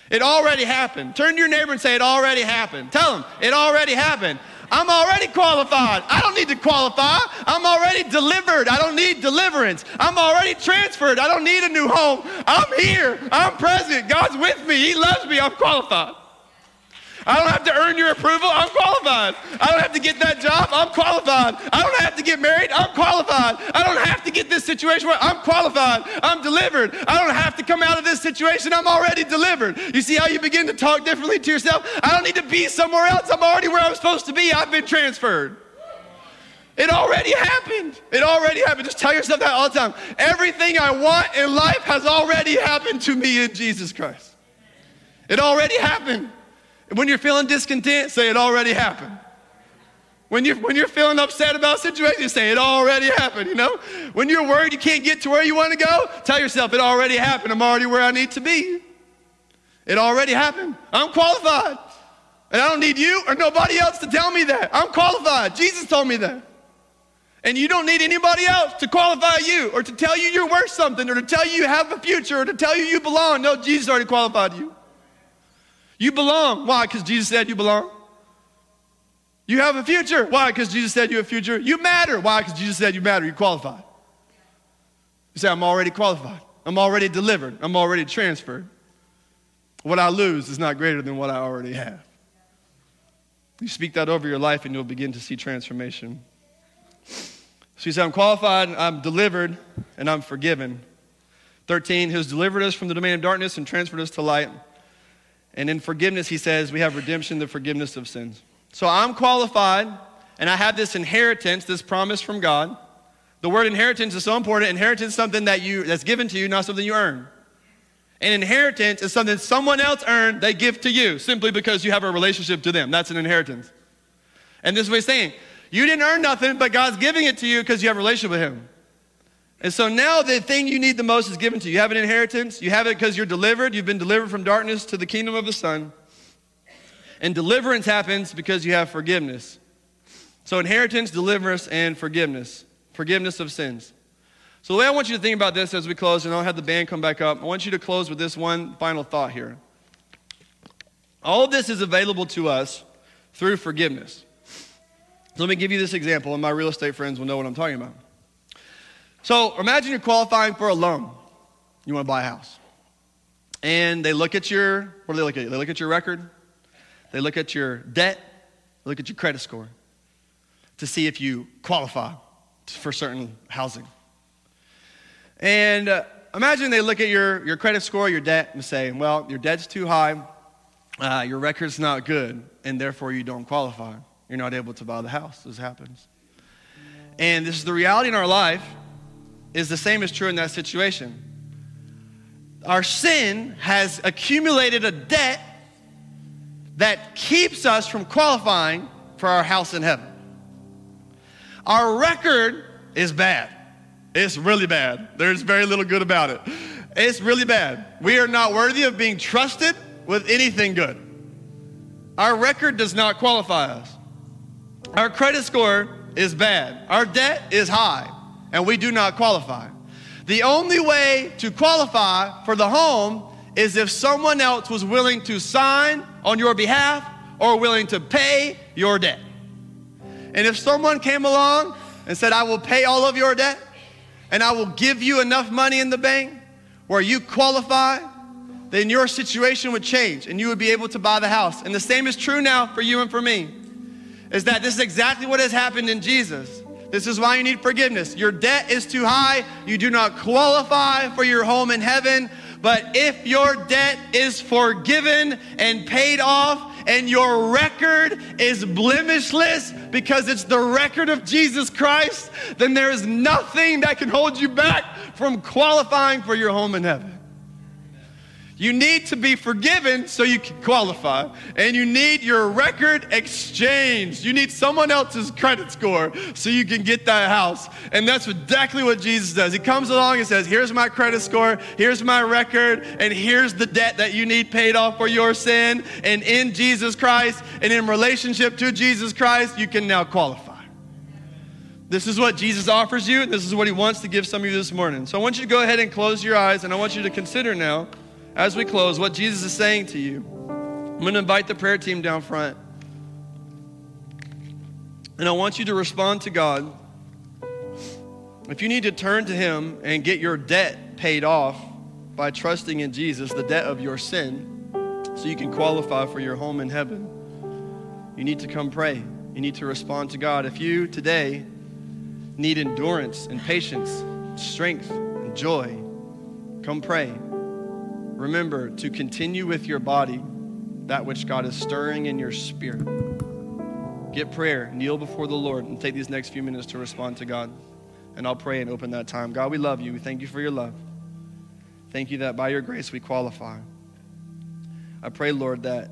It already happened. Turn to your neighbor and say, It already happened. Tell them, It already happened. I'm already qualified. I don't need to qualify. I'm already delivered. I don't need deliverance. I'm already transferred. I don't need a new home. I'm here. I'm present. God's with me. He loves me. I'm qualified. I don't have to earn your approval. I'm qualified. I don't have to get that job. I'm qualified. I don't have to get married. I'm qualified. I don't have to get this situation where I'm qualified. I'm delivered. I don't have to come out of this situation. I'm already delivered. You see how you begin to talk differently to yourself? I don't need to be somewhere else. I'm already where I'm supposed to be. I've been transferred. It already happened. It already happened. Just tell yourself that all the time. Everything I want in life has already happened to me in Jesus Christ. It already happened. When you're feeling discontent, say it already happened. When you're, when you're feeling upset about a situation, say it already happened, you know? When you're worried you can't get to where you want to go, tell yourself it already happened. I'm already where I need to be. It already happened. I'm qualified. And I don't need you or nobody else to tell me that. I'm qualified. Jesus told me that. And you don't need anybody else to qualify you or to tell you you're worth something or to tell you you have a future or to tell you you belong. No, Jesus already qualified you. You belong. Why? Because Jesus said you belong. You have a future. Why? Because Jesus said you have a future. You matter. Why? Because Jesus said you matter. You qualified. You say, I'm already qualified. I'm already delivered. I'm already transferred. What I lose is not greater than what I already have. You speak that over your life and you'll begin to see transformation. So he said, I'm qualified, I'm delivered, and I'm forgiven. 13, who's delivered us from the domain of darkness and transferred us to light. And in forgiveness, he says, we have redemption, the forgiveness of sins. So I'm qualified, and I have this inheritance, this promise from God. The word inheritance is so important. Inheritance is something that you, that's given to you, not something you earn. An inheritance is something someone else earned, they give to you simply because you have a relationship to them. That's an inheritance. And this is what he's saying. You didn't earn nothing, but God's giving it to you because you have a relationship with Him. And so now the thing you need the most is given to you. You have an inheritance. You have it because you're delivered. You've been delivered from darkness to the kingdom of the Son. And deliverance happens because you have forgiveness. So inheritance, deliverance, and forgiveness. Forgiveness of sins. So the way I want you to think about this as we close, and I'll have the band come back up, I want you to close with this one final thought here. All of this is available to us through forgiveness. So let me give you this example, and my real estate friends will know what I'm talking about. So imagine you're qualifying for a loan. You want to buy a house. And they look at your, what do they look at? They look at your record, they look at your debt, they look at your credit score to see if you qualify for certain housing. And uh, imagine they look at your, your credit score, your debt, and say, well, your debt's too high, uh, your record's not good, and therefore you don't qualify. You're not able to buy the house. This happens. And this is the reality in our life is the same as true in that situation. Our sin has accumulated a debt that keeps us from qualifying for our house in heaven. Our record is bad. It's really bad. There's very little good about it. It's really bad. We are not worthy of being trusted with anything good. Our record does not qualify us. Our credit score is bad. Our debt is high and we do not qualify. The only way to qualify for the home is if someone else was willing to sign on your behalf or willing to pay your debt. And if someone came along and said, I will pay all of your debt and I will give you enough money in the bank where you qualify, then your situation would change and you would be able to buy the house. And the same is true now for you and for me. Is that this is exactly what has happened in Jesus. This is why you need forgiveness. Your debt is too high. You do not qualify for your home in heaven. But if your debt is forgiven and paid off, and your record is blemishless because it's the record of Jesus Christ, then there is nothing that can hold you back from qualifying for your home in heaven. You need to be forgiven so you can qualify. And you need your record exchanged. You need someone else's credit score so you can get that house. And that's exactly what Jesus does. He comes along and says, Here's my credit score, here's my record, and here's the debt that you need paid off for your sin. And in Jesus Christ and in relationship to Jesus Christ, you can now qualify. This is what Jesus offers you, and this is what he wants to give some of you this morning. So I want you to go ahead and close your eyes, and I want you to consider now as we close, what Jesus is saying to you. I'm going to invite the prayer team down front. And I want you to respond to God. If you need to turn to Him and get your debt paid off by trusting in Jesus, the debt of your sin, so you can qualify for your home in heaven, you need to come pray. You need to respond to God. If you today need endurance and patience, strength and joy, come pray. Remember to continue with your body that which God is stirring in your spirit. Get prayer, kneel before the Lord, and take these next few minutes to respond to God. And I'll pray and open that time. God, we love you. We thank you for your love. Thank you that by your grace we qualify. I pray, Lord, that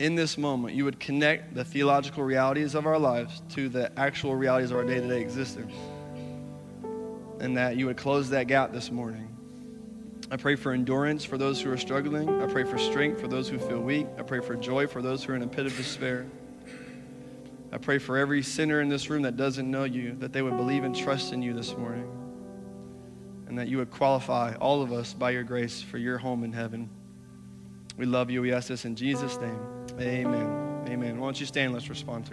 in this moment you would connect the theological realities of our lives to the actual realities of our day to day existence. And that you would close that gap this morning. I pray for endurance for those who are struggling. I pray for strength for those who feel weak. I pray for joy for those who are in a pit of despair. I pray for every sinner in this room that doesn't know you, that they would believe and trust in you this morning, and that you would qualify all of us by your grace for your home in heaven. We love you. We ask this in Jesus' name. Amen. Amen. Why don't you stand? Let's respond to.